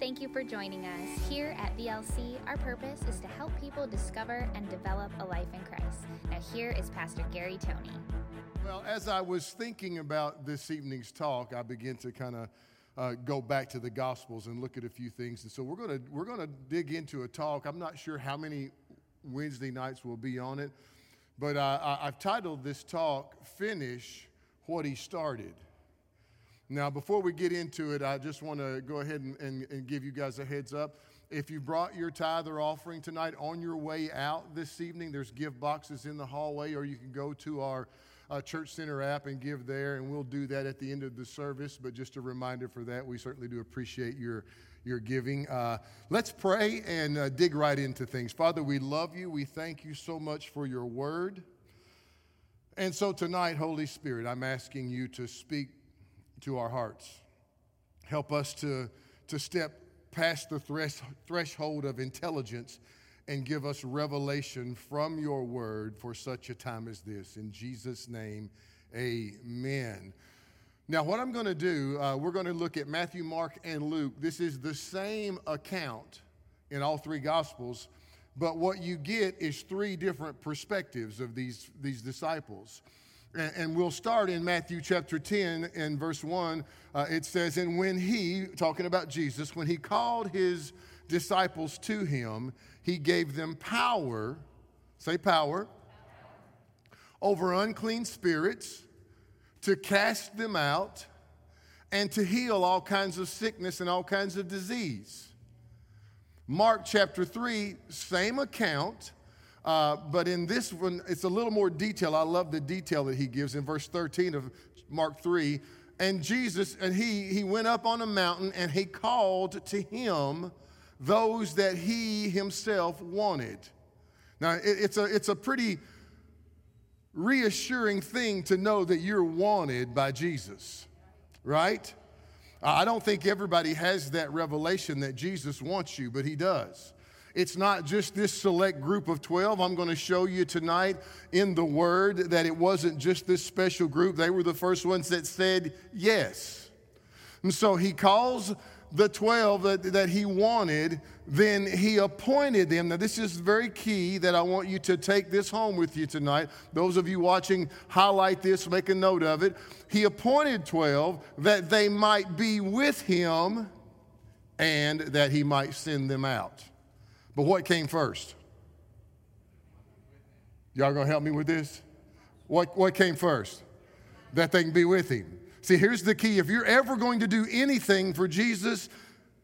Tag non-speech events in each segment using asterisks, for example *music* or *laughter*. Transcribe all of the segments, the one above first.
Thank you for joining us. Here at VLC, our purpose is to help people discover and develop a life in Christ. Now, here is Pastor Gary Tony. Well, as I was thinking about this evening's talk, I began to kind of uh, go back to the Gospels and look at a few things. And so we're going to we're going to dig into a talk. I'm not sure how many Wednesday nights will be on it, but uh, I've titled this talk "Finish What He Started." Now, before we get into it, I just want to go ahead and, and, and, give you guys a heads up. If you brought your tithe or offering tonight on your way out this evening, there's gift boxes in the hallway, or you can go to our uh, Church Center app and give there, and we'll do that at the end of the service. But just a reminder for that, we certainly do appreciate your, your giving. Uh, let's pray and uh, dig right into things. Father, we love you. We thank you so much for your word. And so tonight, Holy Spirit, I'm asking you to speak to our hearts. Help us to, to step past the thresh, threshold of intelligence and give us revelation from your word for such a time as this. In Jesus' name, amen. Now, what I'm going to do, uh, we're going to look at Matthew, Mark, and Luke. This is the same account in all three Gospels, but what you get is three different perspectives of these, these disciples. And we'll start in Matthew chapter 10 and verse 1. Uh, it says, And when he, talking about Jesus, when he called his disciples to him, he gave them power, say power, over unclean spirits, to cast them out, and to heal all kinds of sickness and all kinds of disease. Mark chapter 3, same account uh, but in this one, it's a little more detail. I love the detail that he gives in verse 13 of Mark 3. And Jesus, and he, he went up on a mountain and he called to him those that he himself wanted. Now, it, it's, a, it's a pretty reassuring thing to know that you're wanted by Jesus, right? I don't think everybody has that revelation that Jesus wants you, but he does. It's not just this select group of 12. I'm going to show you tonight in the Word that it wasn't just this special group. They were the first ones that said yes. And so he calls the 12 that, that he wanted, then he appointed them. Now, this is very key that I want you to take this home with you tonight. Those of you watching, highlight this, make a note of it. He appointed 12 that they might be with him and that he might send them out. But what came first? Y'all gonna help me with this? What, what came first? That they can be with him. See, here's the key. If you're ever going to do anything for Jesus,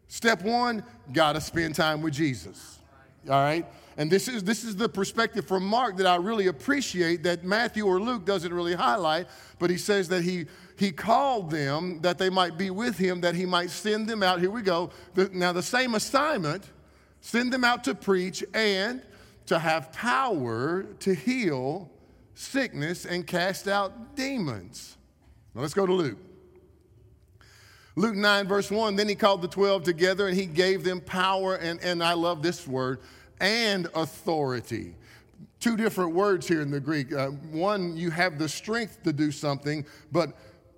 step one, gotta spend time with Jesus. All right? And this is, this is the perspective from Mark that I really appreciate that Matthew or Luke doesn't really highlight, but he says that he, he called them that they might be with him, that he might send them out. Here we go. The, now, the same assignment send them out to preach, and to have power to heal sickness and cast out demons. Now let's go to Luke. Luke 9, verse 1 Then he called the 12 together and he gave them power, and, and I love this word, and authority. Two different words here in the Greek. Uh, one, you have the strength to do something, but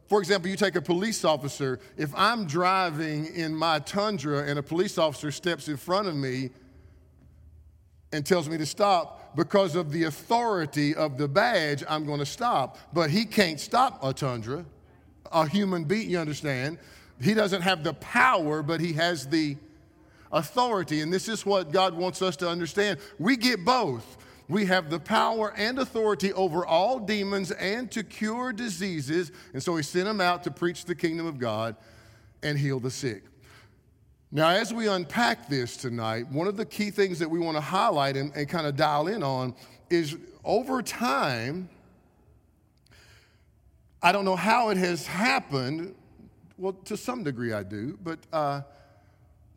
for example, you take a police officer. If I'm driving in my Tundra and a police officer steps in front of me and tells me to stop, because of the authority of the badge, I'm going to stop. But he can't stop a Tundra, a human being, you understand? He doesn't have the power, but he has the authority. And this is what God wants us to understand. We get both. We have the power and authority over all demons and to cure diseases. And so he sent them out to preach the kingdom of God and heal the sick. Now, as we unpack this tonight, one of the key things that we want to highlight and, and kind of dial in on is over time, I don't know how it has happened. Well, to some degree I do, but uh,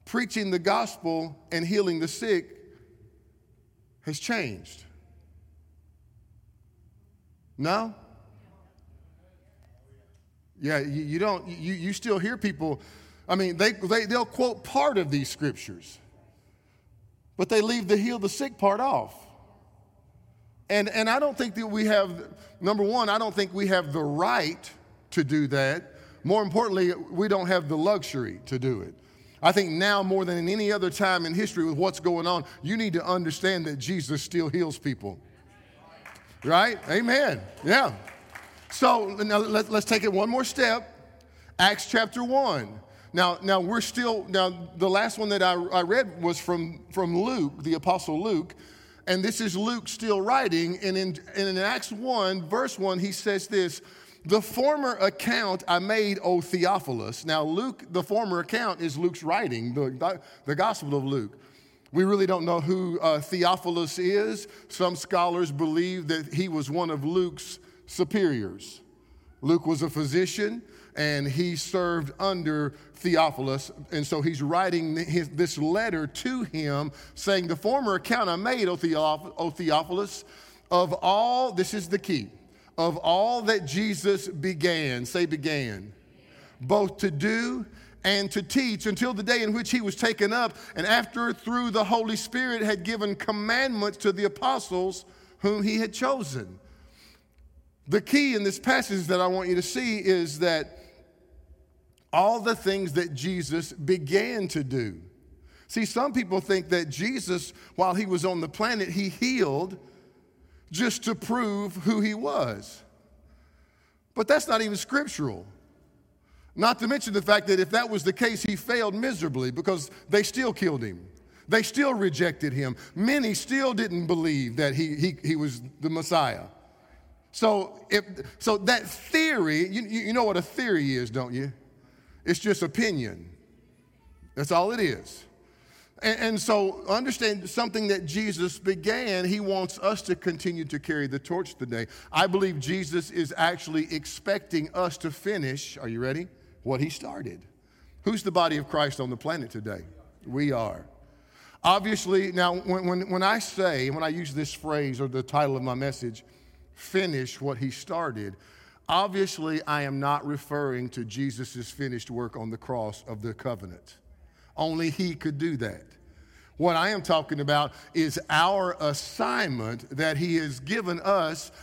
preaching the gospel and healing the sick has changed. No? Yeah, you, you don't, you, you still hear people, I mean, they, they, they'll quote part of these scriptures, but they leave the heal the sick part off. And, and I don't think that we have, number one, I don't think we have the right to do that. More importantly, we don't have the luxury to do it. I think now more than in any other time in history with what's going on, you need to understand that Jesus still heals people. Right? Amen. Yeah. So now let, us take it one more step. Acts chapter 1. Now, now we're still, now the last one that I, I read was from, from Luke, the Apostle Luke. And this is Luke still writing. And in, and in Acts 1, verse 1, he says this The former account I made, O Theophilus. Now, Luke, the former account is Luke's writing, the, the Gospel of Luke. We really don't know who uh, Theophilus is. Some scholars believe that he was one of Luke's superiors. Luke was a physician and he served under Theophilus. And so he's writing his, this letter to him saying, The former account I made, O Theophilus, of all, this is the key, of all that Jesus began, say began, both to do and to teach until the day in which he was taken up, and after through the Holy Spirit had given commandments to the apostles whom he had chosen. The key in this passage that I want you to see is that all the things that Jesus began to do. See, some people think that Jesus, while he was on the planet, he healed just to prove who he was. But that's not even scriptural. Not to mention the fact that if that was the case, he failed miserably because they still killed him. They still rejected him. Many still didn't believe that he, he, he was the Messiah. So, if, so that theory, you, you know what a theory is, don't you? It's just opinion. That's all it is. And, and, so, understand something that Jesus began, he wants us to continue to carry the torch today. I believe Jesus is actually expecting us to finish, are you ready? What he started. Who's the body of Christ on the planet today? We are. Obviously, now, when, when, when I say, when I use this phrase or the title of my message, finish what he started, Obviously, I am not referring to Jesus' finished work on the cross of the covenant. Only he could do that. What I am talking about is our assignment that he has given us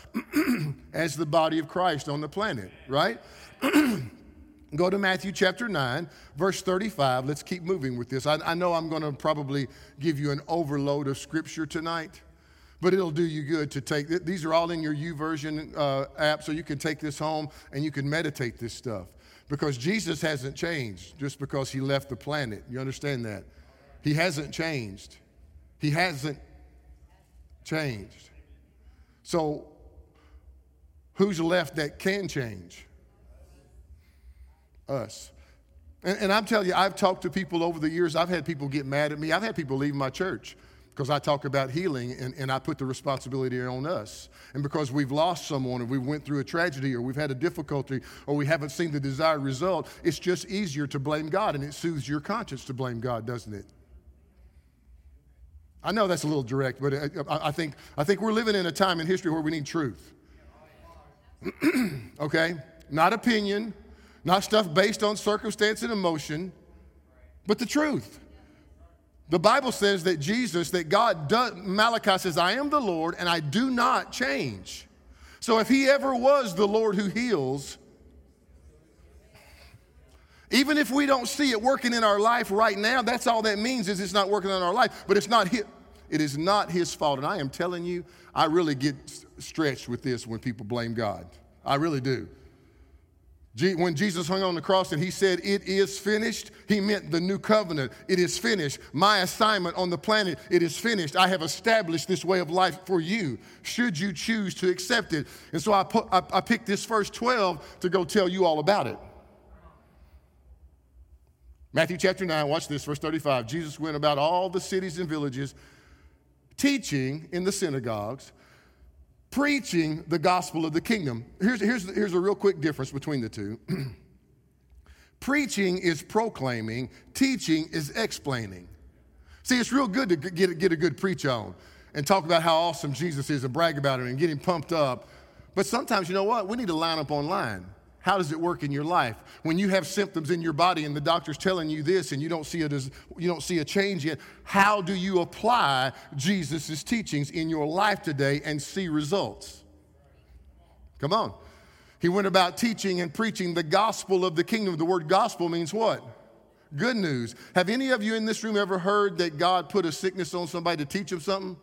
*clears throat* as the body of Christ on the planet, right? *clears throat* Go to Matthew chapter 9, verse 35. Let's keep moving with this. I, I know I'm going to probably give you an overload of scripture tonight but it'll do you good to take these are all in your YouVersion uh, app so you can take this home and you can meditate this stuff because jesus hasn't changed just because he left the planet. You understand that? He hasn't changed. He hasn't changed. So who's left that can change? Us. And, and i'm telling you i've talked to people over the years. I've had people get mad at me. I've had people leave my church because I talk about healing and, and I put the responsibility on us. And because we've lost someone or we went through a tragedy or we've had a difficulty or we haven't seen the desired result, it's just easier to blame God and it soothes your conscience to blame God, doesn't it? I know that's a little direct, but uh, I, I think, I think we're living in a time in history where we need truth. *clears throat* okay? Not opinion, not stuff based on circumstance and emotion, but the truth. The Bible says that Jesus, that God, does, Malachi says, I am the Lord and I do not change. So if he ever was the Lord who heals, even if we don't see it working in our life right now, that's all that means is it's not working in our life. But it's not his, it is not his fault. And I am telling you, I really get stretched with this when people blame God. I really do. When Jesus hung on the cross and he said, It is finished, he meant the new covenant. It is finished. My assignment on the planet, it is finished. I have established this way of life for you, should you choose to accept it. And so I, put, I, I picked this first 12 to go tell you all about it. Matthew chapter 9, watch this, verse 35. Jesus went about all the cities and villages, teaching in the synagogues preaching the gospel of the kingdom. Here's, here's, here's a real quick difference between the two. *clears throat* preaching is proclaiming, teaching is explaining. See, it's real good to get, get a good preach on and talk about how awesome Jesus is and brag about him and get him pumped up. But sometimes, you know what? We need to line up online. How does it work in your life? When you have symptoms in your body and the doctor's telling you this and you don't see a, you don't see a change yet, how do you apply Jesus' teachings in your life today and see results? Come on. He went about teaching and preaching the gospel of the kingdom. The word gospel means what? Good news. Have any of you in this room ever heard that God put a sickness on somebody to teach them something?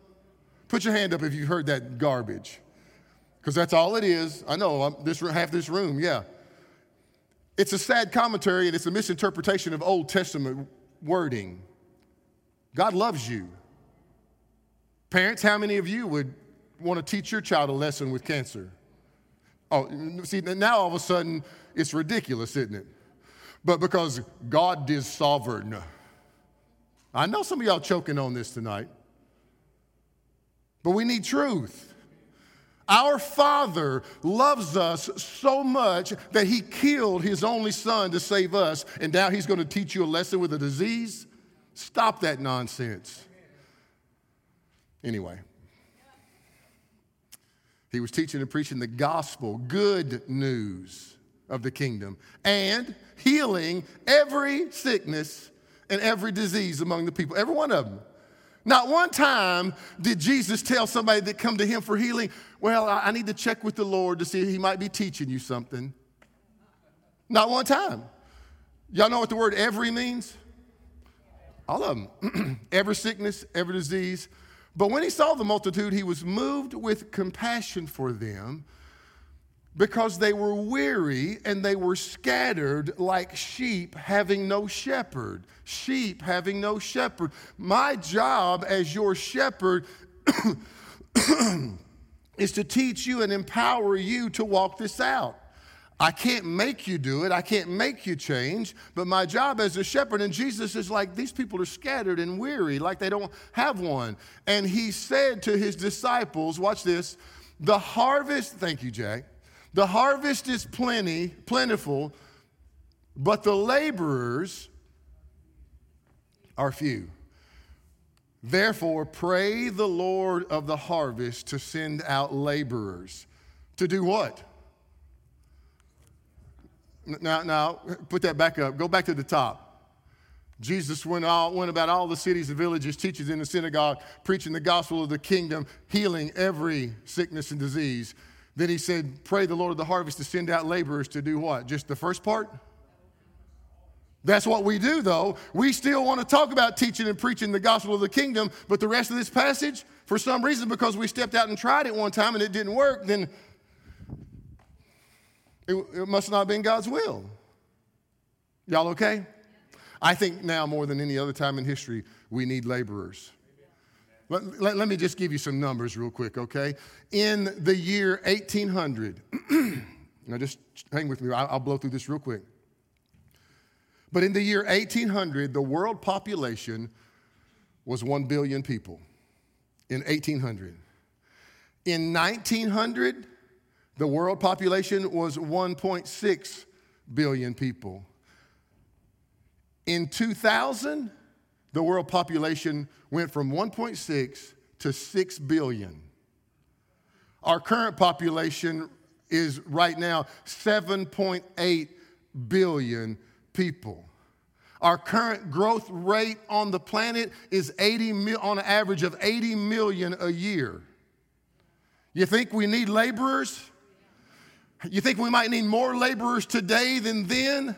Put your hand up if you've heard that garbage. Because that's all it is. I know, I'm this, half this room, yeah. It's a sad commentary and it's a misinterpretation of Old Testament wording. God loves you. Parents, how many of you would want to teach your child a lesson with cancer? Oh, see, now all of a sudden it's ridiculous, isn't it? but because God is sovereign. I know some of y'all choking on this tonight, but we need truth. Our Father loves us so much that He killed His only Son to save us, and now He's going to teach you a lesson with a disease? Stop that nonsense. Anyway, He was teaching and preaching the gospel, good news of the kingdom, and healing every sickness and every disease among the people, every one of them. Not one time did Jesus tell somebody that come to him for healing, well, I need to check with the Lord to see if he might be teaching you something. Not one time. Y'all know what the word every means? All of them. *clears throat* every sickness, every disease. But when he saw the multitude, he was moved with compassion for them because they were weary and they were scattered like sheep having no shepherd. Sheep having no shepherd. My job as your shepherd *coughs* is to teach you and empower you to walk this out. I can't make you do it. I can't make you change. But my job as a shepherd, and Jesus is like, these people are scattered and weary, like they don't have one. And he said to his disciples, watch this, the harvest, thank you, Jack the harvest is plenty, plentiful, but the laborers are few. Therefore, pray the Lord of the harvest to send out laborers. To do what? Now, now, put that back up. Go back to the top. Jesus went, all, went about all the cities and villages, teaching in the synagogue, preaching the gospel of the kingdom, healing every sickness and disease. Then he said, Pray the Lord of the harvest to send out laborers to do what? Just the first part? That's what we do, though. We still want to talk about teaching and preaching the gospel of the kingdom, but the rest of this passage, for some reason, because we stepped out and tried it one time and it didn't work, then it, it must not have been God's will. Y'all okay? I think now more than any other time in history, we need laborers. Let, let, let, me just give you some numbers real quick, okay? In the year 1800, *clears throat* now just hang with me, I'll, I'll blow through this real quick. But in the year 1800, the world population was 1 billion people. In 1800. In 1900, the world population was 1.6 billion people. In 2000, the world population went from 1.6 to 6 billion. Our current population is right now 7.8 billion people. Our current growth rate on the planet is 80 mil, on an average of 80 million a year. You think we need laborers? You think we might need more laborers today than then?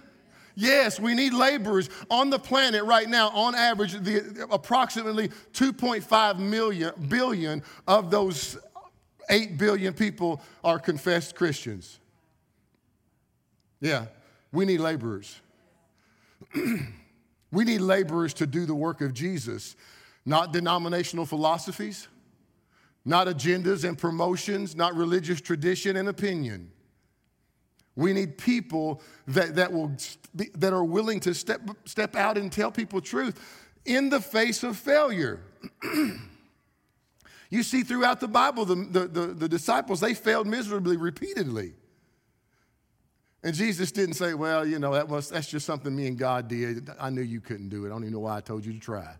Yes, we need laborers on the planet right now. On average, the, approximately 2.5 million billion of those 8 billion people are confessed Christians. Yeah, we need laborers. *clears throat* we need laborers to do the work of Jesus, not denominational philosophies, not agendas and promotions, not religious tradition and opinion. We need people that, that, will that are willing to step, step out and tell people truth in the face of failure. *clears throat* you see, throughout the Bible, the, the, the, the disciples, they failed miserably repeatedly. And Jesus didn't say, Well, you know, that was, that's just something me and God did. I knew you couldn't do it. I don't even know why I told you to try.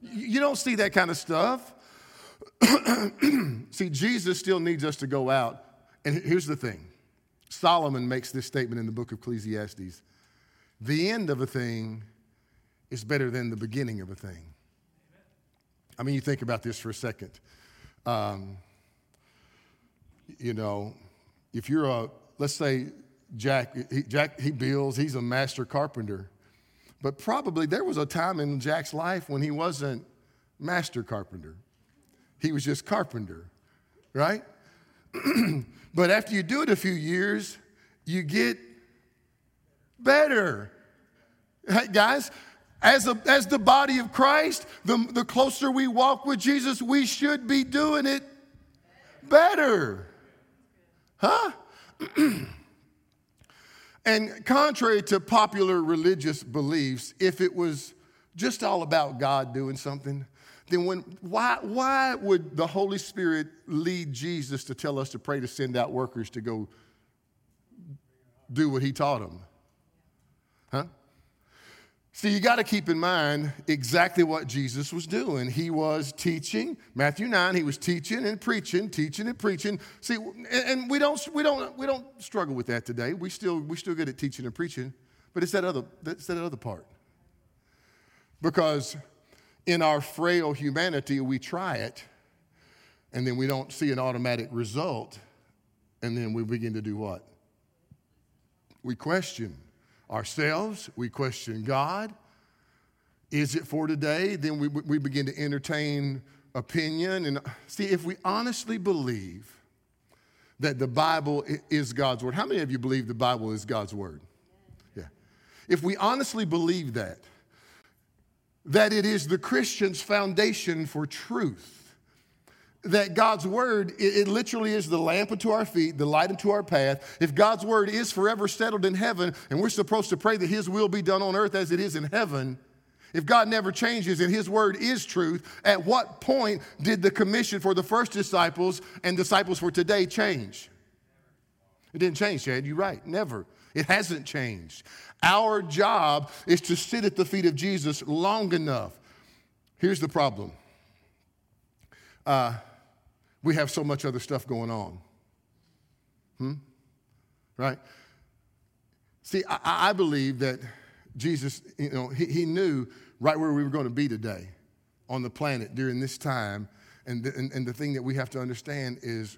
You don't see that kind of stuff. *clears throat* see, Jesus still needs us to go out. And here's the thing Solomon makes this statement in the book of Ecclesiastes The end of a thing is better than the beginning of a thing. I mean, you think about this for a second. Um, you know, if you're a, let's say Jack, he, Jack, he builds, he's a master carpenter. But probably there was a time in Jack's life when he wasn't master carpenter, he was just carpenter, right? *clears throat* but after you do it a few years, you get better. Guys, as, a, as the body of Christ, the, the closer we walk with Jesus, we should be doing it better. Huh? *clears throat* and contrary to popular religious beliefs, if it was just all about God doing something, then when, why, why would the Holy Spirit lead Jesus to tell us to pray to send out workers to go do what he taught them? Huh? See, you got to keep in mind exactly what Jesus was doing. He was teaching, Matthew 9, he was teaching and preaching, teaching and preaching. See, and we don't, we don't, we don't struggle with that today. We still, we still good at teaching and preaching, but it's that other, that's that other part. Because in our frail humanity, we try it, and then we don't see an automatic result, and then we begin to do what? We question ourselves, we question God. Is it for today? Then we, we begin to entertain opinion. And see, if we honestly believe that the Bible is God's word, how many of you believe the Bible is God's word? Yeah. If we honestly believe that, that it is the Christian's foundation for truth, that God's word, it, it, literally is the lamp unto our feet, the light unto our path. If God's word is forever settled in heaven, and we're supposed to pray that his will be done on earth as it is in heaven, if God never changes and his word is truth, at what point did the commission for the first disciples and disciples for today change? It didn't change, Chad. You're right. Never. It hasn't changed. Our job is to sit at the feet of Jesus long enough. Here's the problem. Uh, we have so much other stuff going on. Hmm? Right? See, I, I believe that Jesus, you know, he, he, knew right where we were going to be today on the planet during this time. And the, and, and the thing that we have to understand is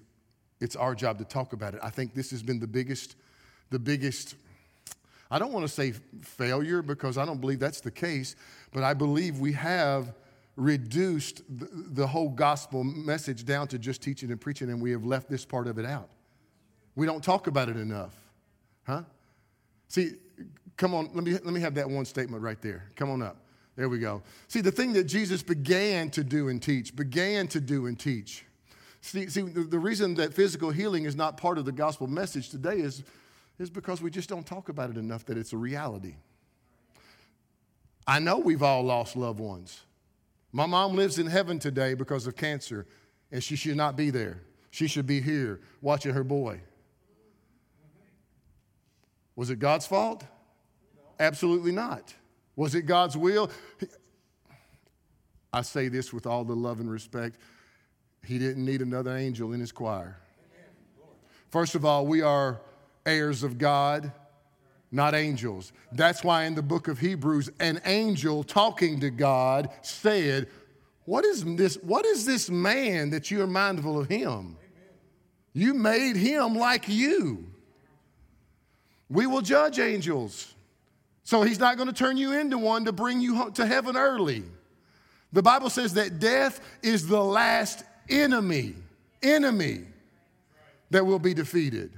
it's our job to talk about it. I think this has been the biggest, the biggest, I don't want to say failure because I don't believe that's the case, but I believe we have reduced the, the whole gospel message down to just teaching and preaching, and we have left this part of it out. We don't talk about it enough. Huh? See, come on, let me, let me have that one statement right there. Come on up. There we go. See, the thing that Jesus began to do and teach, began to do and teach. See, see the, the reason that physical healing is not part of the gospel message today is, is because we just don't talk about it enough that it's a reality. I know we've all lost loved ones. My mom lives in heaven today because of cancer, and she should not be there. She should be here watching her boy. Was it God's fault? Absolutely not. Was it God's will? I say this with all the love and respect. He didn't need another angel in his choir. First of all, we are heirs of God not angels. That's why in the book of Hebrews, an angel talking to God said, What is this, what is this man that you are mindful of him? You made him like you. We will judge angels. So he's not going to turn you into one to bring you to heaven early. The Bible says that death is the last enemy, enemy that will be defeated.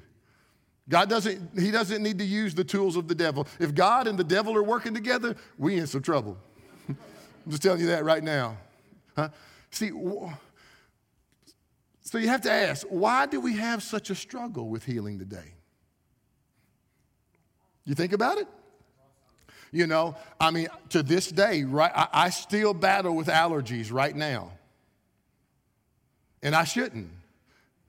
God doesn't, he doesn't need to use the tools of the devil. If God and the devil are working together, we in some trouble. *laughs* I'm just telling you that right now. Huh? See, so you have to ask, why do we have such a struggle with healing today? You think about it? You know, I mean, to this day, right, I, I still battle with allergies right now. And I shouldn't.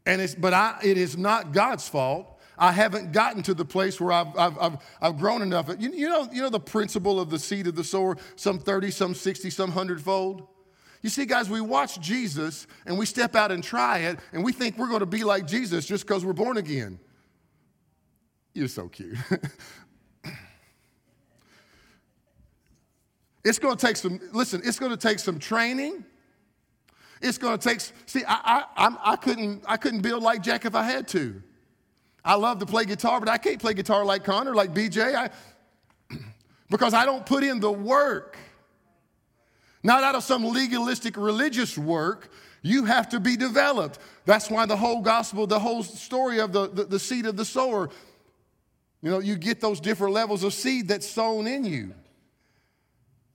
And it's, but I, it is not God's fault. I haven't gotten to the place where I've, I've, I've, I've grown enough. You, you, know, you know the principle of the seed of the sower, some 30, some 60, some 100 fold? You see, guys, we watch Jesus and we step out and try it, and we think we're going to be like Jesus just because we're born again. You're so cute. *laughs* it's going to take some, listen, it's going to take some training. It's going to take, see, I, I, I, couldn't, I couldn't build like Jack if I had to. I love to play guitar, but I can't play guitar like Connor, like BJ. I, *clears throat* because I don't put in the work. Not out of some legalistic religious work, you have to be developed. That's why the whole gospel, the whole story of the, the, the seed of the sower, you know, you get those different levels of seed that's sown in you.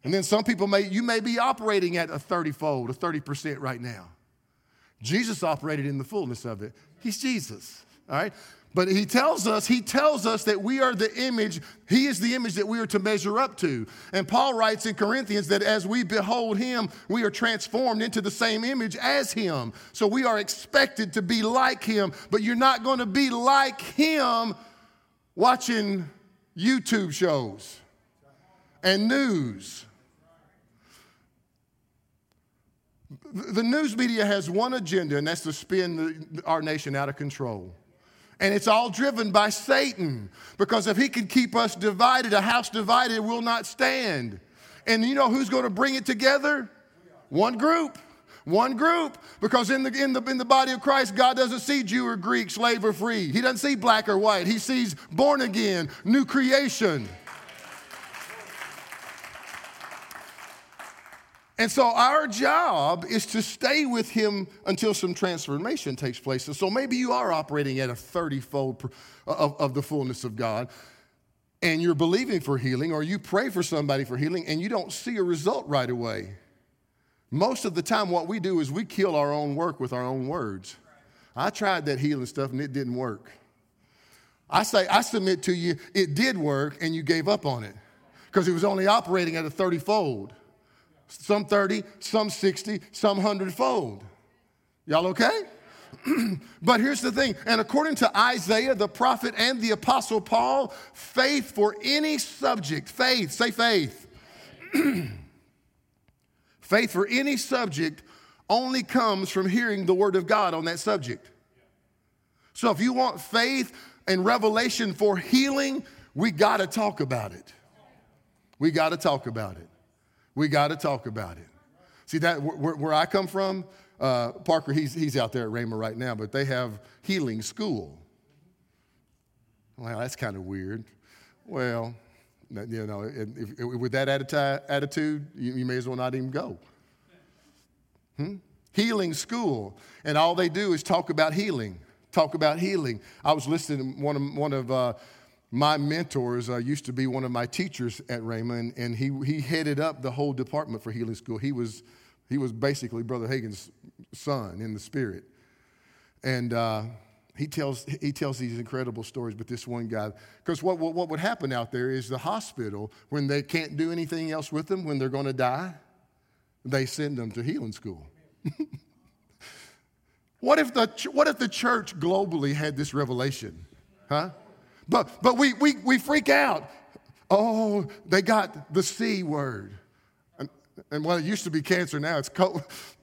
And then some people may, you may be operating at a 30 fold, a 30% right now. Jesus operated in the fullness of it. He's Jesus, all right? But he tells us, he tells us that we are the image, he is the image that we are to measure up to. And Paul writes in Corinthians that as we behold him, we are transformed into the same image as him. So we are expected to be like him, but you're not going to be like him watching YouTube shows and news. The news media has one agenda, and that's to spin our nation out of control. And it's all driven by Satan. Because if he can keep us divided, a house divided will not stand. And you know who's going to bring it together? One group. One group. Because in the, in, the, in the body of Christ, God doesn't see Jew or Greek, slave or free. He doesn't see black or white. He sees born again, new creation. And so our job is to stay with him until some transformation takes place. And so maybe you are operating at a 30 fold uh, of, of, the fullness of God and you're believing for healing or you pray for somebody for healing and you don't see a result right away. Most of the time, what we do is we kill our own work with our own words. I tried that healing stuff and it didn't work. I say, I submit to you, it did work and you gave up on it because it was only operating at a 30 fold some 30, some 60, some 100 fold. Y'all okay? *clears throat* but here's the thing, and according to Isaiah, the prophet, and the apostle Paul, faith for any subject, faith, say faith. *clears throat* faith for any subject only comes from hearing the word of God on that subject. So if you want faith and revelation for healing, we got to talk about it. We got to talk about it. We got to talk about it. See, that where, where I come from, uh, Parker, he's, he's out there at Rhema right now, but they have healing school. Well, that's kind of weird. Well, you know, if, if, with that attitude, you, you, may as well not even go. Hmm? Healing school. And all they do is talk about healing, talk about healing. I was listening to one of, one of uh, my mentors uh, used to be one of my teachers at Rhema, and he, he headed up the whole department for Healing School. He was, he was basically Brother Hagin's son in the spirit. And uh, he, tells, he tells these incredible stories but this one guy. Because what, what, what would happen out there is the hospital, when they can't do anything else with them, when they're going to die, they send them to healing school. *laughs* what, if the, what if the church globally had this revelation? Huh? But, but we, we, we freak out. Oh, they got the C word. And, and well, it used to be cancer, now it's COVID. *laughs*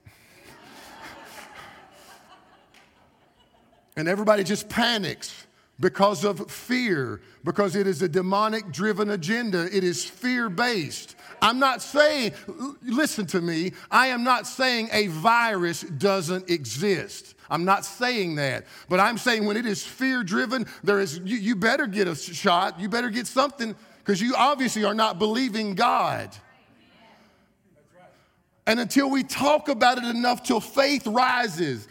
and everybody just panics because of fear, because it is a demonic driven agenda. It is fear based. I'm not saying, listen to me, I am not saying a virus doesn't exist. I'm not saying that. But I'm saying when it is fear driven, there is you, you better get a shot. You better get something because you obviously are not believing God. And until we talk about it enough till faith rises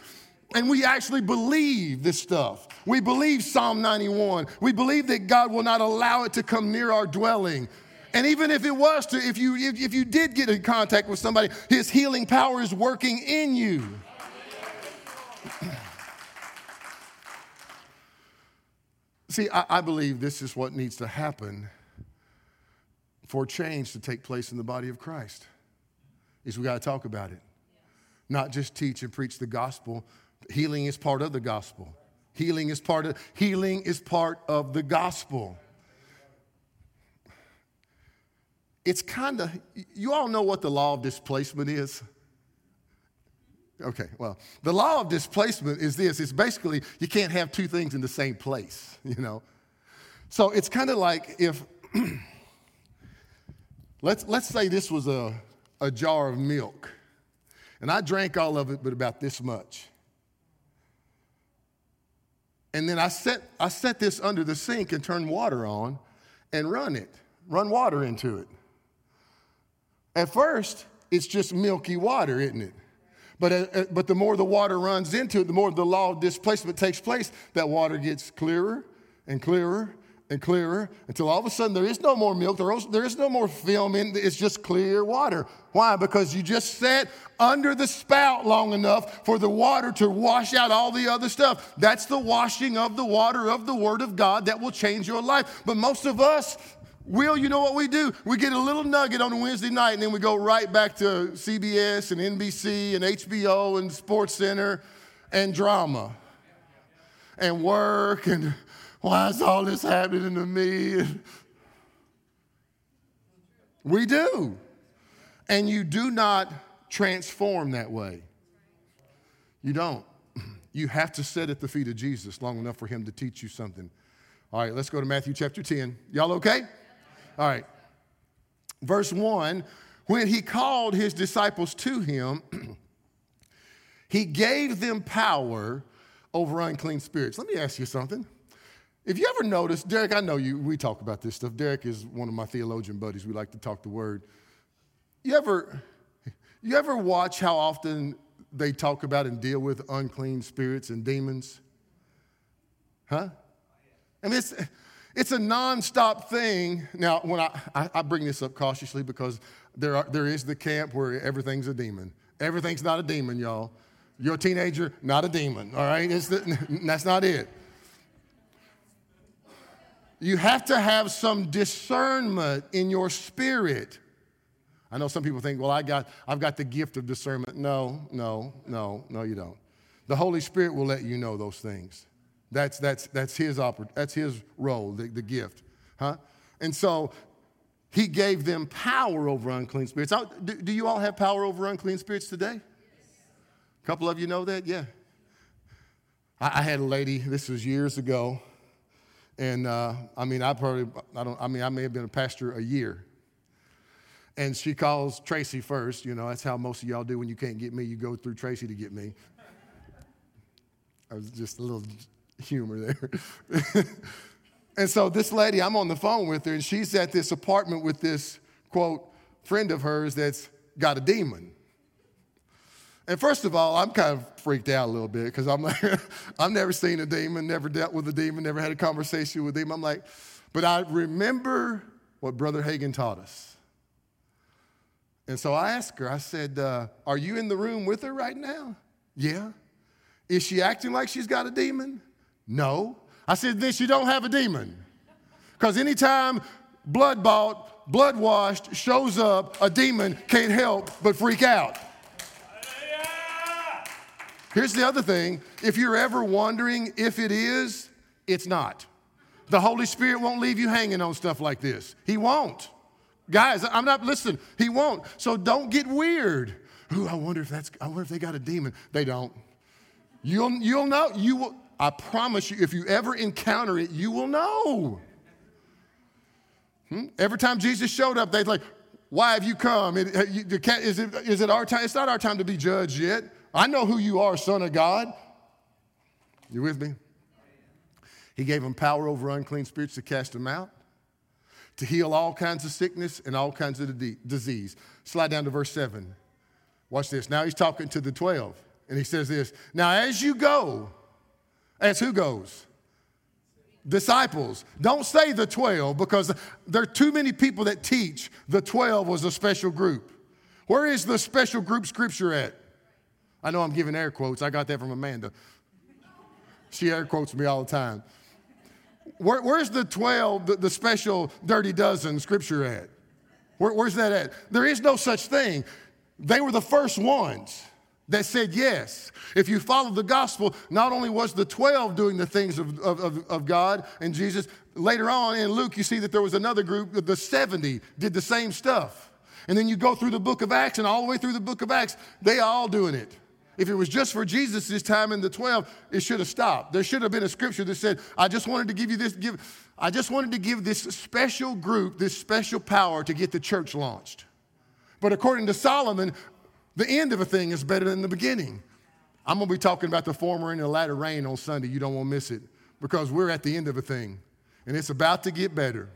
and we actually believe this stuff. We believe Psalm 91. We believe that God will not allow it to come near our dwelling. And even if it was to, if you if, if you did get in contact with somebody, his healing power is working in you. *clears throat* See, I, I, believe this is what needs to happen for change to take place in the body of Christ. Is we got to talk about it. Not just teach and preach the gospel. Healing is part of the gospel. Healing is part of healing is part of the gospel. It's kind of you all know what the law of displacement is. Okay, well, the law of displacement is this it's basically you can't have two things in the same place, *laughs* you know. So it's kind of like if, *clears throat* let's, let's say this was a, a jar of milk, and I drank all of it, but about this much. And then I set, I set this under the sink and turn water on and run it. run water into it. At first, it's just milky water, isn't it? But, uh, uh, but the more the water runs into it, the more the law of displacement takes place, that water gets clearer and clearer and clearer until all of a sudden there is no more milk, there is, there is no more film, in, it, it's just clear water. Why? Because you just sat under the spout long enough for the water to wash out all the other stuff. That's the washing of the water of the Word of God that will change your life. But most of us, Will, you know what we do? We get a little nugget on a Wednesday night and then we go right back to CBS and NBC and HBO and Sports Center and drama and work and why is all this happening to me? We do. And you do not transform that way. You don't. You have to sit at the feet of Jesus long enough for him to teach you something. All right, let's go to Matthew chapter 10. Y'all okay? All right. Verse 1 When he called his disciples to him, *clears throat* he gave them power over unclean spirits. Let me ask you something. If you ever notice, Derek, I know you, we talk about this stuff. Derek is one of my theologian buddies. We like to talk the word. You ever, you ever watch how often they talk about and deal with unclean spirits and demons? Huh? I mean, it's, it's a nonstop thing. Now, when I, I, I bring this up cautiously because there, are, there is the camp where everything's a demon. Everything's not a demon, y'all. You're a teenager, not a demon, all right? The, *laughs* that's not it. You have to have some discernment in your spirit. I know some people think, well, I got, I've got the gift of discernment. No, no, no, no, you don't. The Holy Spirit will let you know those things. That's, that's, that's, his, oppor- that's his role, the, the gift. Huh? And so he gave them power over unclean spirits. Do, do you all have power over unclean spirits today? A couple of you know that? Yeah. I, I had a lady, this was years ago, and uh, I mean, I probably, I don't, I mean, I may have been a pastor a year. And she calls Tracy first. You know, that's how most of y'all do when you can't get me. You go through Tracy to get me. I was just a little humor there. *laughs* and so this lady, I'm on the phone with her, and she's at this apartment with this, quote, friend of hers that's got a demon. And first of all, I'm kind of freaked out a little bit because I'm like, *laughs* I've never seen a demon, never dealt with a demon, never had a conversation with him. I'm like, but I remember what Brother Hagin taught us. And so I asked her, I said, uh, Are you in the room with her right now? Yeah. Is she acting like she's got a demon? No. I said, Then you don't have a demon. Because anytime blood bought, blood washed shows up, a demon can't help but freak out. Here's the other thing if you're ever wondering if it is, it's not. The Holy Spirit won't leave you hanging on stuff like this. He won't. Guys, I'm not, listen, He won't. So don't get weird. Ooh, I wonder if that's, I wonder if they got a demon. They don't. You'll, you'll know. You will, I promise you, if you ever encounter it, you will know. Hmm? Every time Jesus showed up, they'd like, why have you come? Is, it, is it our time? It's not our time to be judged yet. I know who you are, Son of God. You with me? He gave him power over unclean spirits to cast them out, to heal all kinds of sickness and all kinds of disease. Slide down to verse 7. Watch this. Now he's talking to the 12, and he says this Now, as you go, as who goes? Disciples. Don't say the 12 because there are too many people that teach the 12 was a special group. Where is the special group scripture at? I know I'm giving air quotes. I got that from Amanda. She air quotes me all the time. Where, where's the 12, the, the, special dirty dozen scripture at? Where, where's that at? There is no such thing. They were the first ones that said yes. If you follow the gospel, not only was the 12 doing the things of, of, of, God and Jesus, later on in Luke, you see that there was another group, the 70, did the same stuff. And then you go through the book of Acts, and all the way through the book of Acts, they all doing it. If it was just for Jesus this time in the 12, it should have stopped. There should have been a scripture that said, I just wanted to give you this, give, I just wanted to give this special group this special power to get the church launched. But according to Solomon, the end of a thing is better than the beginning. I'm going to be talking about the former and the latter rain on Sunday. You don't want to miss it because we're at the end of a thing and it's about to get better.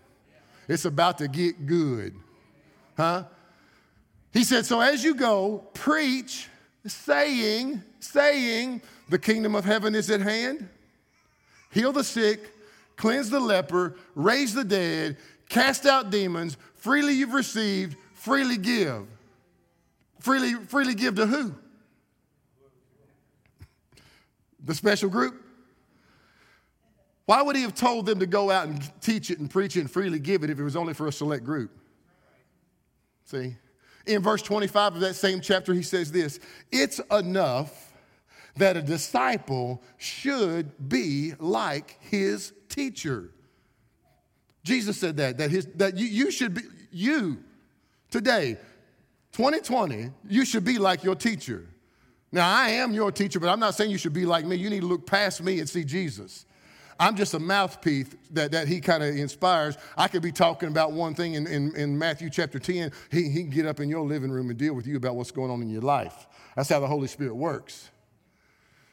It's about to get good. Huh? He said, So as you go, preach, saying, saying, the kingdom of heaven is at hand. Heal the sick, cleanse the leper, raise the dead, cast out demons. Freely you've received, freely give. Freely, freely give to who? The special group? Why would he have told them to go out and teach it and preach it and freely give it if it was only for a select group? See? In verse 25 of that same chapter, he says this It's enough that a disciple should be like his teacher. Jesus said that, that, his, that you, you should be, you today, 2020, you should be like your teacher. Now, I am your teacher, but I'm not saying you should be like me. You need to look past me and see Jesus. I'm just a mouthpiece that, that he kind of inspires. I could be talking about one thing in, in, in Matthew chapter 10. He, he can get up in your living room and deal with you about what's going on in your life. That's how the Holy Spirit works.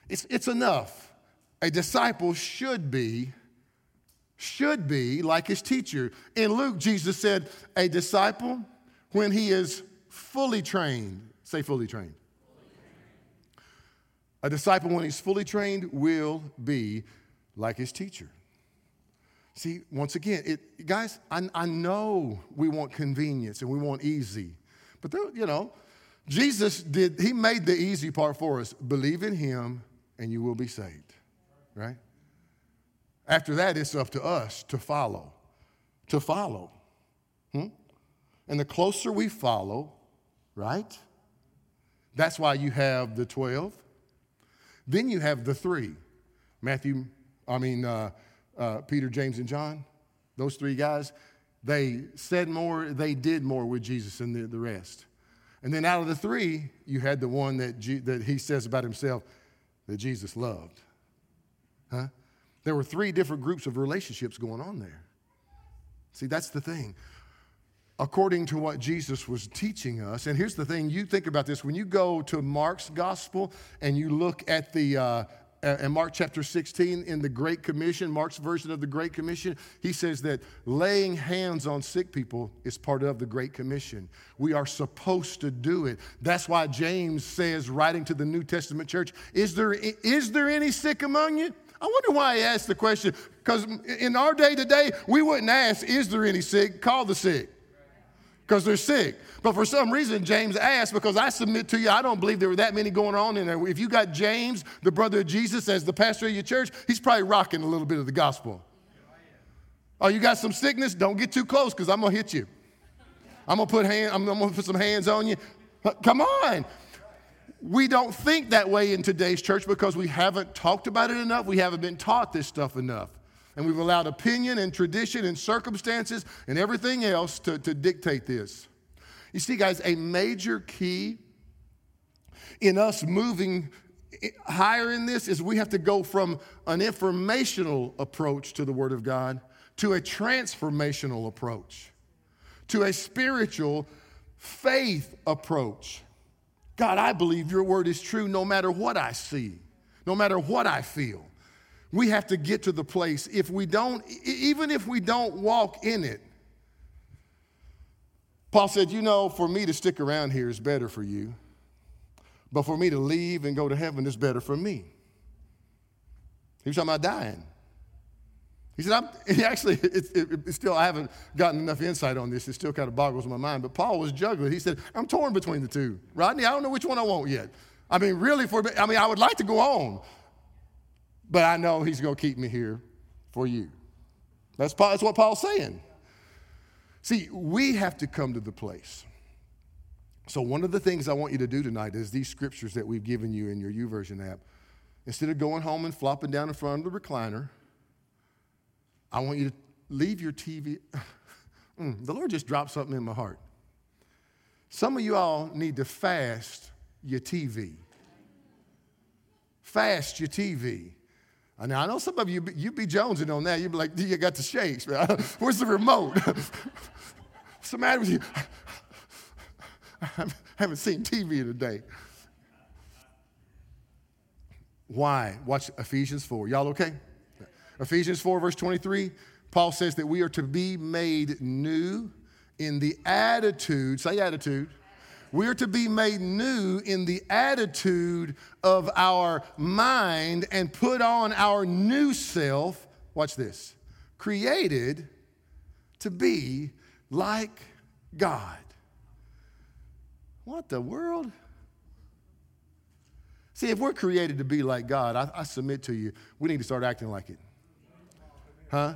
It's, it's enough. A disciple should be, should be like his teacher. In Luke, Jesus said, a disciple, when he is fully trained, say fully trained. A disciple, when he's fully trained, will be like his teacher. See, once again, it, guys, I, I know we want convenience and we want easy, but there, you know, Jesus did, he made the easy part for us. Believe in him and you will be saved, right? After that, it's up to us to follow, to follow. Hmm? And the closer we follow, right? That's why you have the 12. Then you have the three Matthew, I mean, uh, uh, Peter, James, and John, those three guys, they said more, they did more with Jesus than the, the rest. And then out of the three, you had the one that, G, that he says about himself that Jesus loved. Huh? There were three different groups of relationships going on there. See, that's the thing. According to what Jesus was teaching us, and here's the thing you think about this when you go to Mark's gospel and you look at the, uh, in Mark chapter 16, in the Great Commission, Mark's version of the Great Commission, he says that laying hands on sick people is part of the Great Commission. We are supposed to do it. That's why James says, writing to the New Testament church, Is there, is there any sick among you? I wonder why he asked the question, because in our day today, we wouldn't ask, Is there any sick? Call the sick, because they're sick. But for some reason, James asked, because I submit to you, I don't believe there were that many going on in there. If you got James, the brother of Jesus, as the pastor of your church, he's probably rocking a little bit of the gospel. Oh, you got some sickness? Don't get too close because I'm going to hit you. I'm going to put hand, I'm, going to put some hands on you. Uh, come on. We don't think that way in today's church because we haven't talked about it enough. We haven't been taught this stuff enough. And we've allowed opinion and tradition and circumstances and everything else to, to dictate this. You see, guys, a major key in us moving higher in this is we have to go from an informational approach to the Word of God to a transformational approach, to a spiritual faith approach. God, I believe your word is true no matter what I see, no matter what I feel. We have to get to the place, if we don't, even if we don't walk in it, Paul said, You know, for me to stick around here is better for you, but for me to leave and go to heaven is better for me. He was talking about dying. He said, I'm, *laughs* actually, it, it, it, still, I haven't gotten enough insight on this. It still kind of boggles my mind. But Paul was juggling. He said, I'm torn between the two. Rodney, I don't know which one I want yet. I mean, really, for I mean, I would like to go on, but I know he's going to keep me here for you. That's, that's what Paul's saying. See, we have to come to the place. So, one of the things I want you to do tonight is these scriptures that we've given you in your YouVersion app. Instead of going home and flopping down in front of the recliner, I want you to leave your TV. *laughs* mm, the Lord just dropped something in my heart. Some of you all need to fast your TV. Fast your TV. Now, I know some of you, you'd be jonesing on that. You'd be like, you got the shakes, man. *laughs* Where's the remote? *laughs* What's the matter with you? I *laughs* haven't seen TV in a day. Why? Watch Ephesians 4. Y'all okay? Ephesians 4, verse 23. Paul says that we are to be made new in the attitude, say attitude. We are to be made new in the attitude of our mind and put on our new self. Watch this created to be like God. What the world? See, if we're created to be like God, I, I, submit to you, we need to start acting like it. Huh?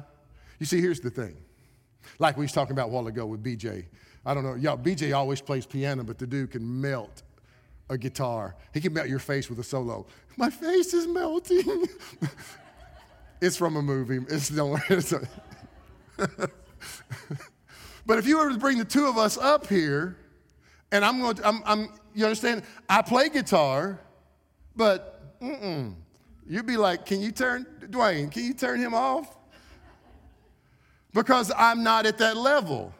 You see, here's the thing. Like we was talking about a while ago with BJ. I don't know, y'all, BJ always plays piano, but the dude can melt a guitar. He can melt your face with a solo. My face is melting. *laughs* it's from a movie. It's don't. *laughs* It's a *laughs* but if you were to bring the two of us up here, and I'm going to, I'm, I'm you understand? I play guitar, but mm-mm. You'd be like, can you turn, Dwayne, can you turn him off? Because I'm not at that level.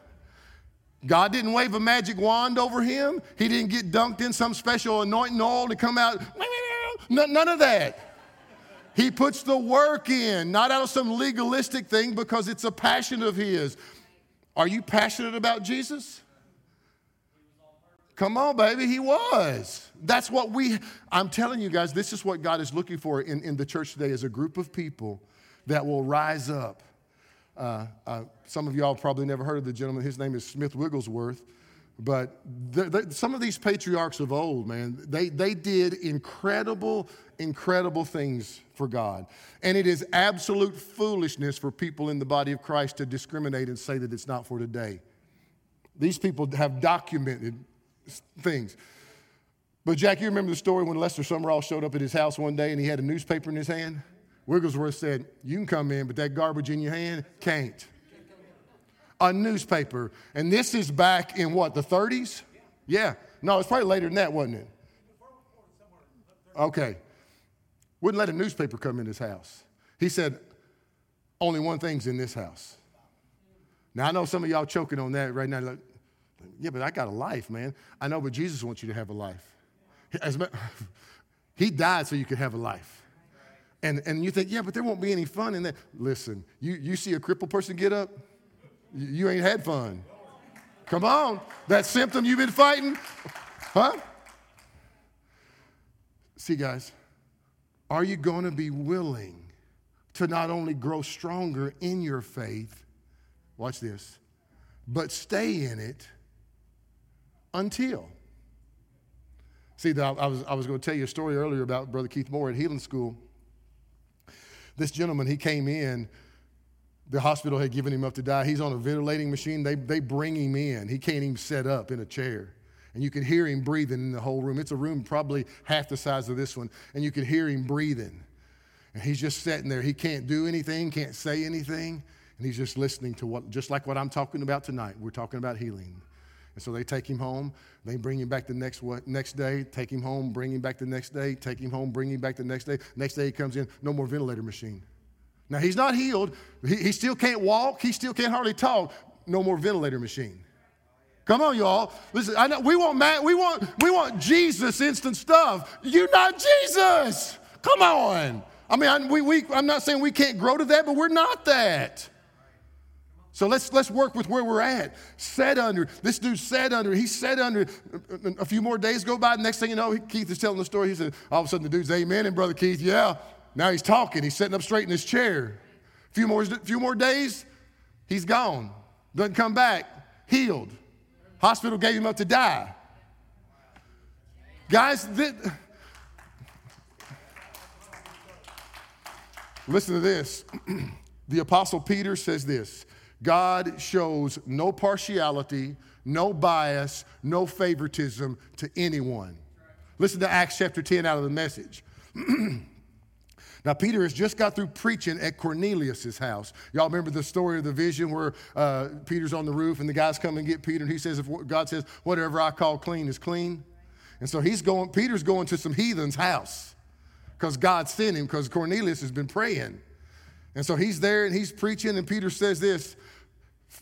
God didn't wave a magic wand over him. He didn't get dunked in some special anointing oil to come out. None of that. He puts the work in, not out of some legalistic thing because it's a passion of his. Are you passionate about Jesus? Come on, baby, he was. That's what we, I'm telling you guys, this is what God is looking for in, in the church today is a group of people that will rise up. Uh, uh, some of y'all probably never heard of the gentleman. His name is Smith Wigglesworth. But the, the, some of these patriarchs of old, man, they, they did incredible, incredible things for God. And it is absolute foolishness for people in the body of Christ to discriminate and say that it's not for today. These people have documented things. But Jack, you remember the story when Lester Sumrall showed up at his house one day and he had a newspaper in his hand? Wigglesworth said, You can come in, but that garbage in your hand can't a newspaper. And this is back in what, the 30s? Yeah. No, it's probably later than that, wasn't it? Okay. Wouldn't let a newspaper come in his house. He said, only one thing's in this house. Now, I know some of y'all choking on that right now. Like, yeah, but I got a life, man. I know, but Jesus wants you to have a life. He *laughs* died so you could have a life. And, and you think, yeah, but there won't be any fun in that. Listen, you, you see a crippled person get up, you ain't had fun. Come on. That symptom you've been fighting? Huh? See, guys, are you going to be willing to not only grow stronger in your faith, watch this, but stay in it until? See, I was, I was going to tell you a story earlier about Brother Keith Moore at Healing School. This gentleman, he came in the hospital had given him up to die. He's on a ventilating machine. They, they bring him in. He can't even sit up in a chair. And you can hear him breathing in the whole room. It's a room probably half the size of this one. And you can hear him breathing. And he's just sitting there. He can't do anything, can't say anything. And he's just listening to what, just like what I'm talking about tonight. We're talking about healing. And so they take him home. They bring him back the next, what, next day, take him home, bring him back the next day, take him home, bring him back the next day. Next day he comes in, no more ventilator machine. Now, he's not healed. He, he still can't walk. He still can't hardly talk. No more ventilator machine. Come on, y'all. Listen, I know we want Matt, we want we want Jesus instant stuff. You're not Jesus. Come on. I mean, I, we, we, I'm not saying we can't grow to that, but we're not that. So let's let's work with where we're at. Set under. This dude sat under. He sat under. A few more days go by. The Next thing you know, Keith is telling the story. He said, all of a sudden the dude's amen, and brother Keith, yeah. Now he's talking. He's sitting up straight in his chair. A few more, few more days, he's gone. Doesn't come back. Healed. Hospital gave him up to die. Guys, th- listen to this. *clears throat* the Apostle Peter says this God shows no partiality, no bias, no favoritism to anyone. Listen to Acts chapter 10 out of the message. *clears throat* Now, Peter has just got through preaching at Cornelius' house. Y'all remember the story of the vision where uh, Peter's on the roof and the guys come and get Peter, and he says, if God says, whatever I call clean is clean. And so he's going, Peter's going to some heathen's house because God sent him because Cornelius has been praying. And so he's there and he's preaching, and Peter says this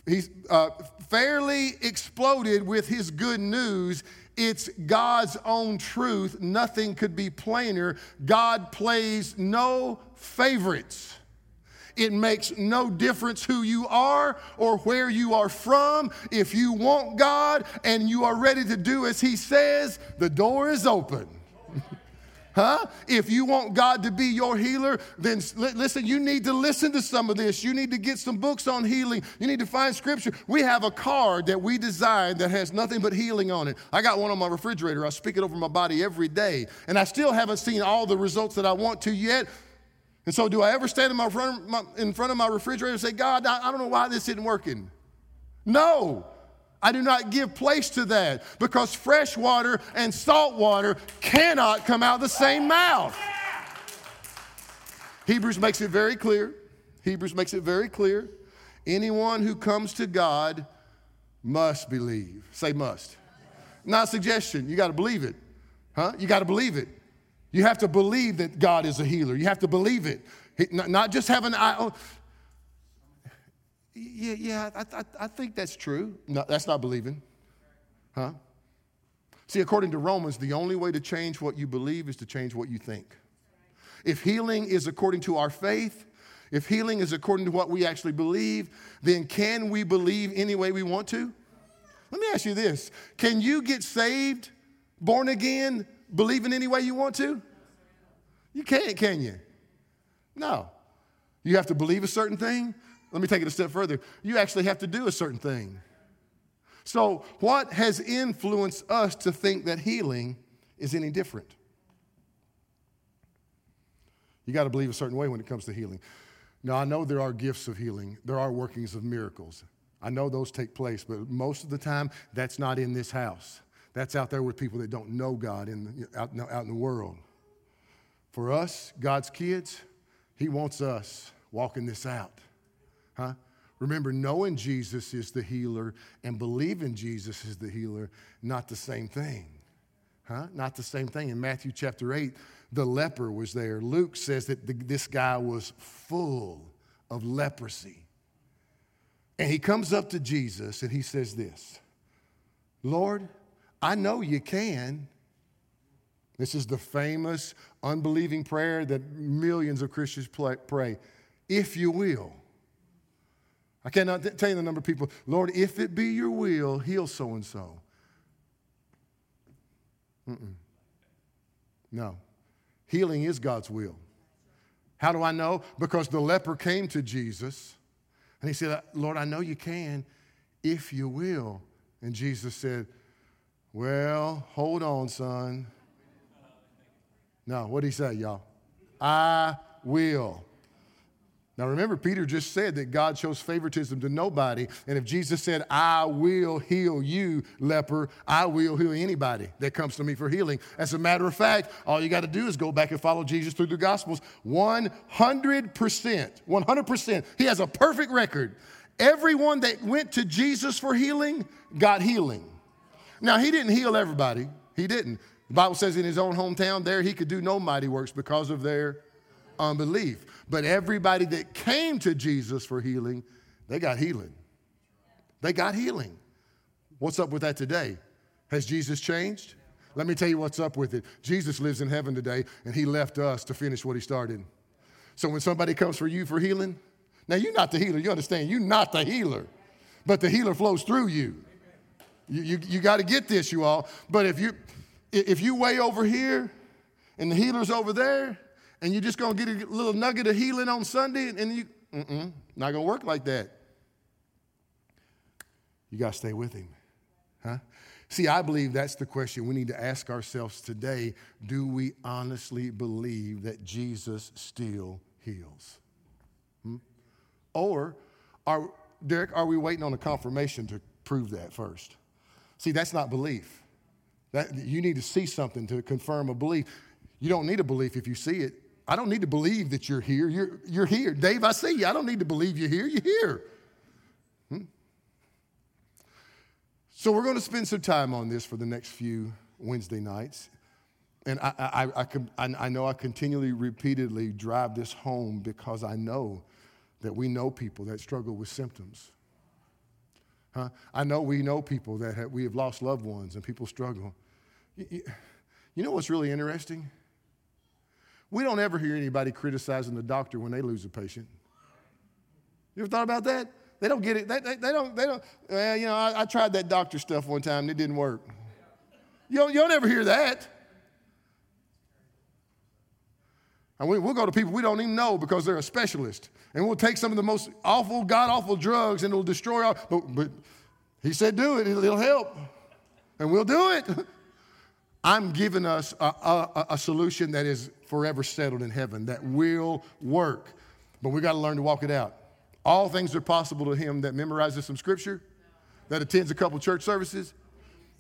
He's uh, fairly exploded with his good news it's God's own truth. Nothing could be plainer. God plays no favorites. It makes no difference who you are or where you are from. If you want God and you are ready to do as He says, the door is open. Huh? If you want God to be your healer, then listen, you need to listen to some of this. You need to get some books on healing. You need to find scripture. We have a card that we designed that has nothing but healing on it. I got one on my refrigerator. I speak it over my body every day. And I still haven't seen all the results that I want to yet. And so, do I ever stand in, my front, my, in front of my refrigerator and say, God, I, I don't know why this isn't working? No. I do not give place to that because fresh water and salt water cannot come out of the same mouth. Hebrews makes it very clear. Hebrews makes it very clear. Anyone who comes to God must believe. Say must. Not suggestion. You got to believe it. Huh? You got to believe it. You have to believe that God is a healer. You have to believe it. Not just have an eye. Yeah, yeah, I, I, I think that's true. No, that's not believing. Huh? See, according to Romans, the only way to change what you believe is to change what you think. If healing is according to our faith, if healing is according to what we actually believe, then can we believe any way we want to? Let me ask you this Can you get saved, born again, believing any way you want to? You can't, can you? No. You have to believe a certain thing, let me take it a step further. You actually have to do a certain thing. So, what has influenced us to think that healing is any different? You got to believe a certain way when it comes to healing. Now, I know there are gifts of healing, there are workings of miracles. I know those take place, but most of the time, that's not in this house. That's out there with people that don't know God in the, out, out in the world. For us, God's kids, He wants us walking this out. Huh? Remember, knowing Jesus is the healer and believing Jesus is the healer, not the same thing. Huh? Not the same thing. In Matthew chapter 8, the leper was there. Luke says that the, this guy was full of leprosy. And he comes up to Jesus and he says this Lord, I know you can. This is the famous unbelieving prayer that millions of Christians pray. If you will. I cannot tell you the number of people, Lord, if it be your will, heal so and so. No. Healing is God's will. How do I know? Because the leper came to Jesus and he said, Lord, I know you can if you will. And Jesus said, Well, hold on, son. No, what did he say, y'all? I will. Now remember, Peter just said that God shows favoritism to nobody. And if Jesus said, I will heal you, leper, I will heal anybody that comes to me for healing. As a matter of fact, all you got to do is go back and follow Jesus through the Gospels 100%. 100%. He has a perfect record. Everyone that went to Jesus for healing got healing. Now, he didn't heal everybody. He didn't. The Bible says in his own hometown, there he could do no mighty works because of their unbelief. But everybody that came to Jesus for healing, they got healing. They got healing. What's up with that today? Has Jesus changed? Let me tell you what's up with it. Jesus lives in heaven today, and he left us to finish what he started. So when somebody comes for you for healing, now you're not the healer, you understand? You're not the healer, but the healer flows through you. You, you, you got to get this, you all. But if you if you way over here and the healer's over there, and you're just going to get a little nugget of healing on Sunday and you, mm-mm, not going to work like that. You got to stay with him. Huh? See, I believe that's the question we need to ask ourselves today. Do we honestly believe that Jesus still heals? Hmm? Or, are, Derek, are we waiting on a confirmation to prove that first? See, that's not belief. That, you need to see something to confirm a belief. You don't need a belief if you see it. I don't need to believe that you're here. You're, you're here. Dave, I see you. I don't need to believe you're here. You're here. Hmm? So, we're going to spend some time on this for the next few Wednesday nights. And I, I, I, I, know I continually, repeatedly drive this home because I know that we know people that struggle with symptoms. Huh? I know we know people that have, we have lost loved ones and people struggle. You, you know what's really interesting? We don't ever hear anybody criticizing the doctor when they lose a patient. You ever thought about that? They don't get it. They, they, they don't, they don't, well, you know, I, I, tried that doctor stuff one time and it didn't work. You don't, you don't ever hear that. And we, will go to people we don't even know because they're a specialist. And we'll take some of the most awful, god awful drugs and it'll destroy our. But, but he said, do it, it'll, it'll help. And we'll do it. *laughs* I'm giving us a, a, a, solution that is forever settled in heaven, that will work. But we got to learn to walk it out. All things are possible to him that memorizes some scripture, that attends a couple church services.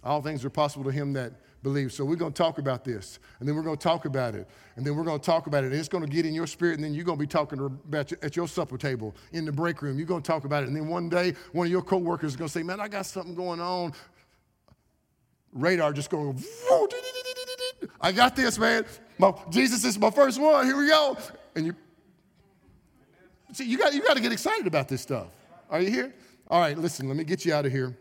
All things are possible to him that believes. So we're going to talk about this, and then we're going to talk about it, and then we're going to talk about it. And it's going to get in your spirit, and then you're going to be talking about at your supper table in the break room. You're going to talk about it, and then one day one of your coworkers is going to say, "Man, I got something going on." Radar just going. I got this, man. My, Jesus is my first one. Here we go. And you see, you got you got to get excited about this stuff. Are you here? All right, listen. Let me get you out of here.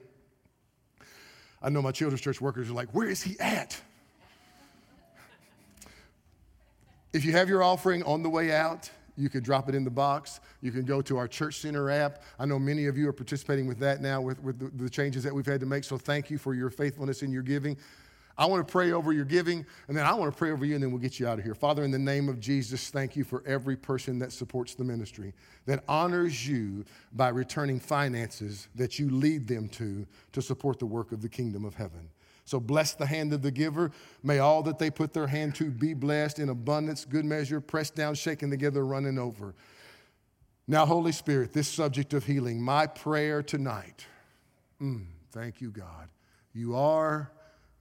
I know my children's church workers are like, where is he at? If you have your offering on the way out, you can drop it in the box. You can go to our Church Center app. I know many of you are participating with that now with, with the, the changes that we've had to make. So thank you for your faithfulness in your giving. I want to pray over your giving, and then I want to pray over you, and then we'll get you out of here. Father, in the name of Jesus, thank you for every person that supports the ministry, that honors you by returning finances that you lead them to to support the work of the kingdom of heaven. So bless the hand of the giver. May all that they put their hand to be blessed in abundance, good measure, pressed down, shaken together, running over. Now, Holy Spirit, this subject of healing, my prayer tonight. Mm, thank you, God. You are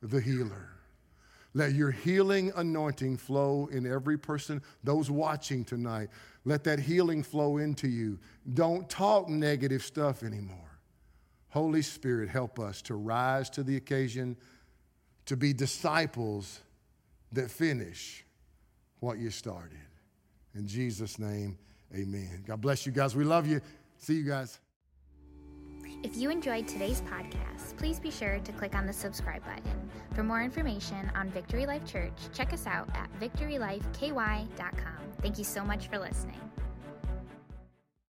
the healer. Let your healing anointing flow in every person, those watching tonight. Let that healing flow into you. Don't talk negative stuff anymore. Holy Spirit, help us to rise to the occasion, to be disciples that finish what you started. In Jesus' name, amen. God bless you guys. We love you. See you guys. If you enjoyed today's podcast, please be sure to click on the subscribe button. For more information on Victory Life Church, check us out at victorylifeky.com. Thank you so much for listening.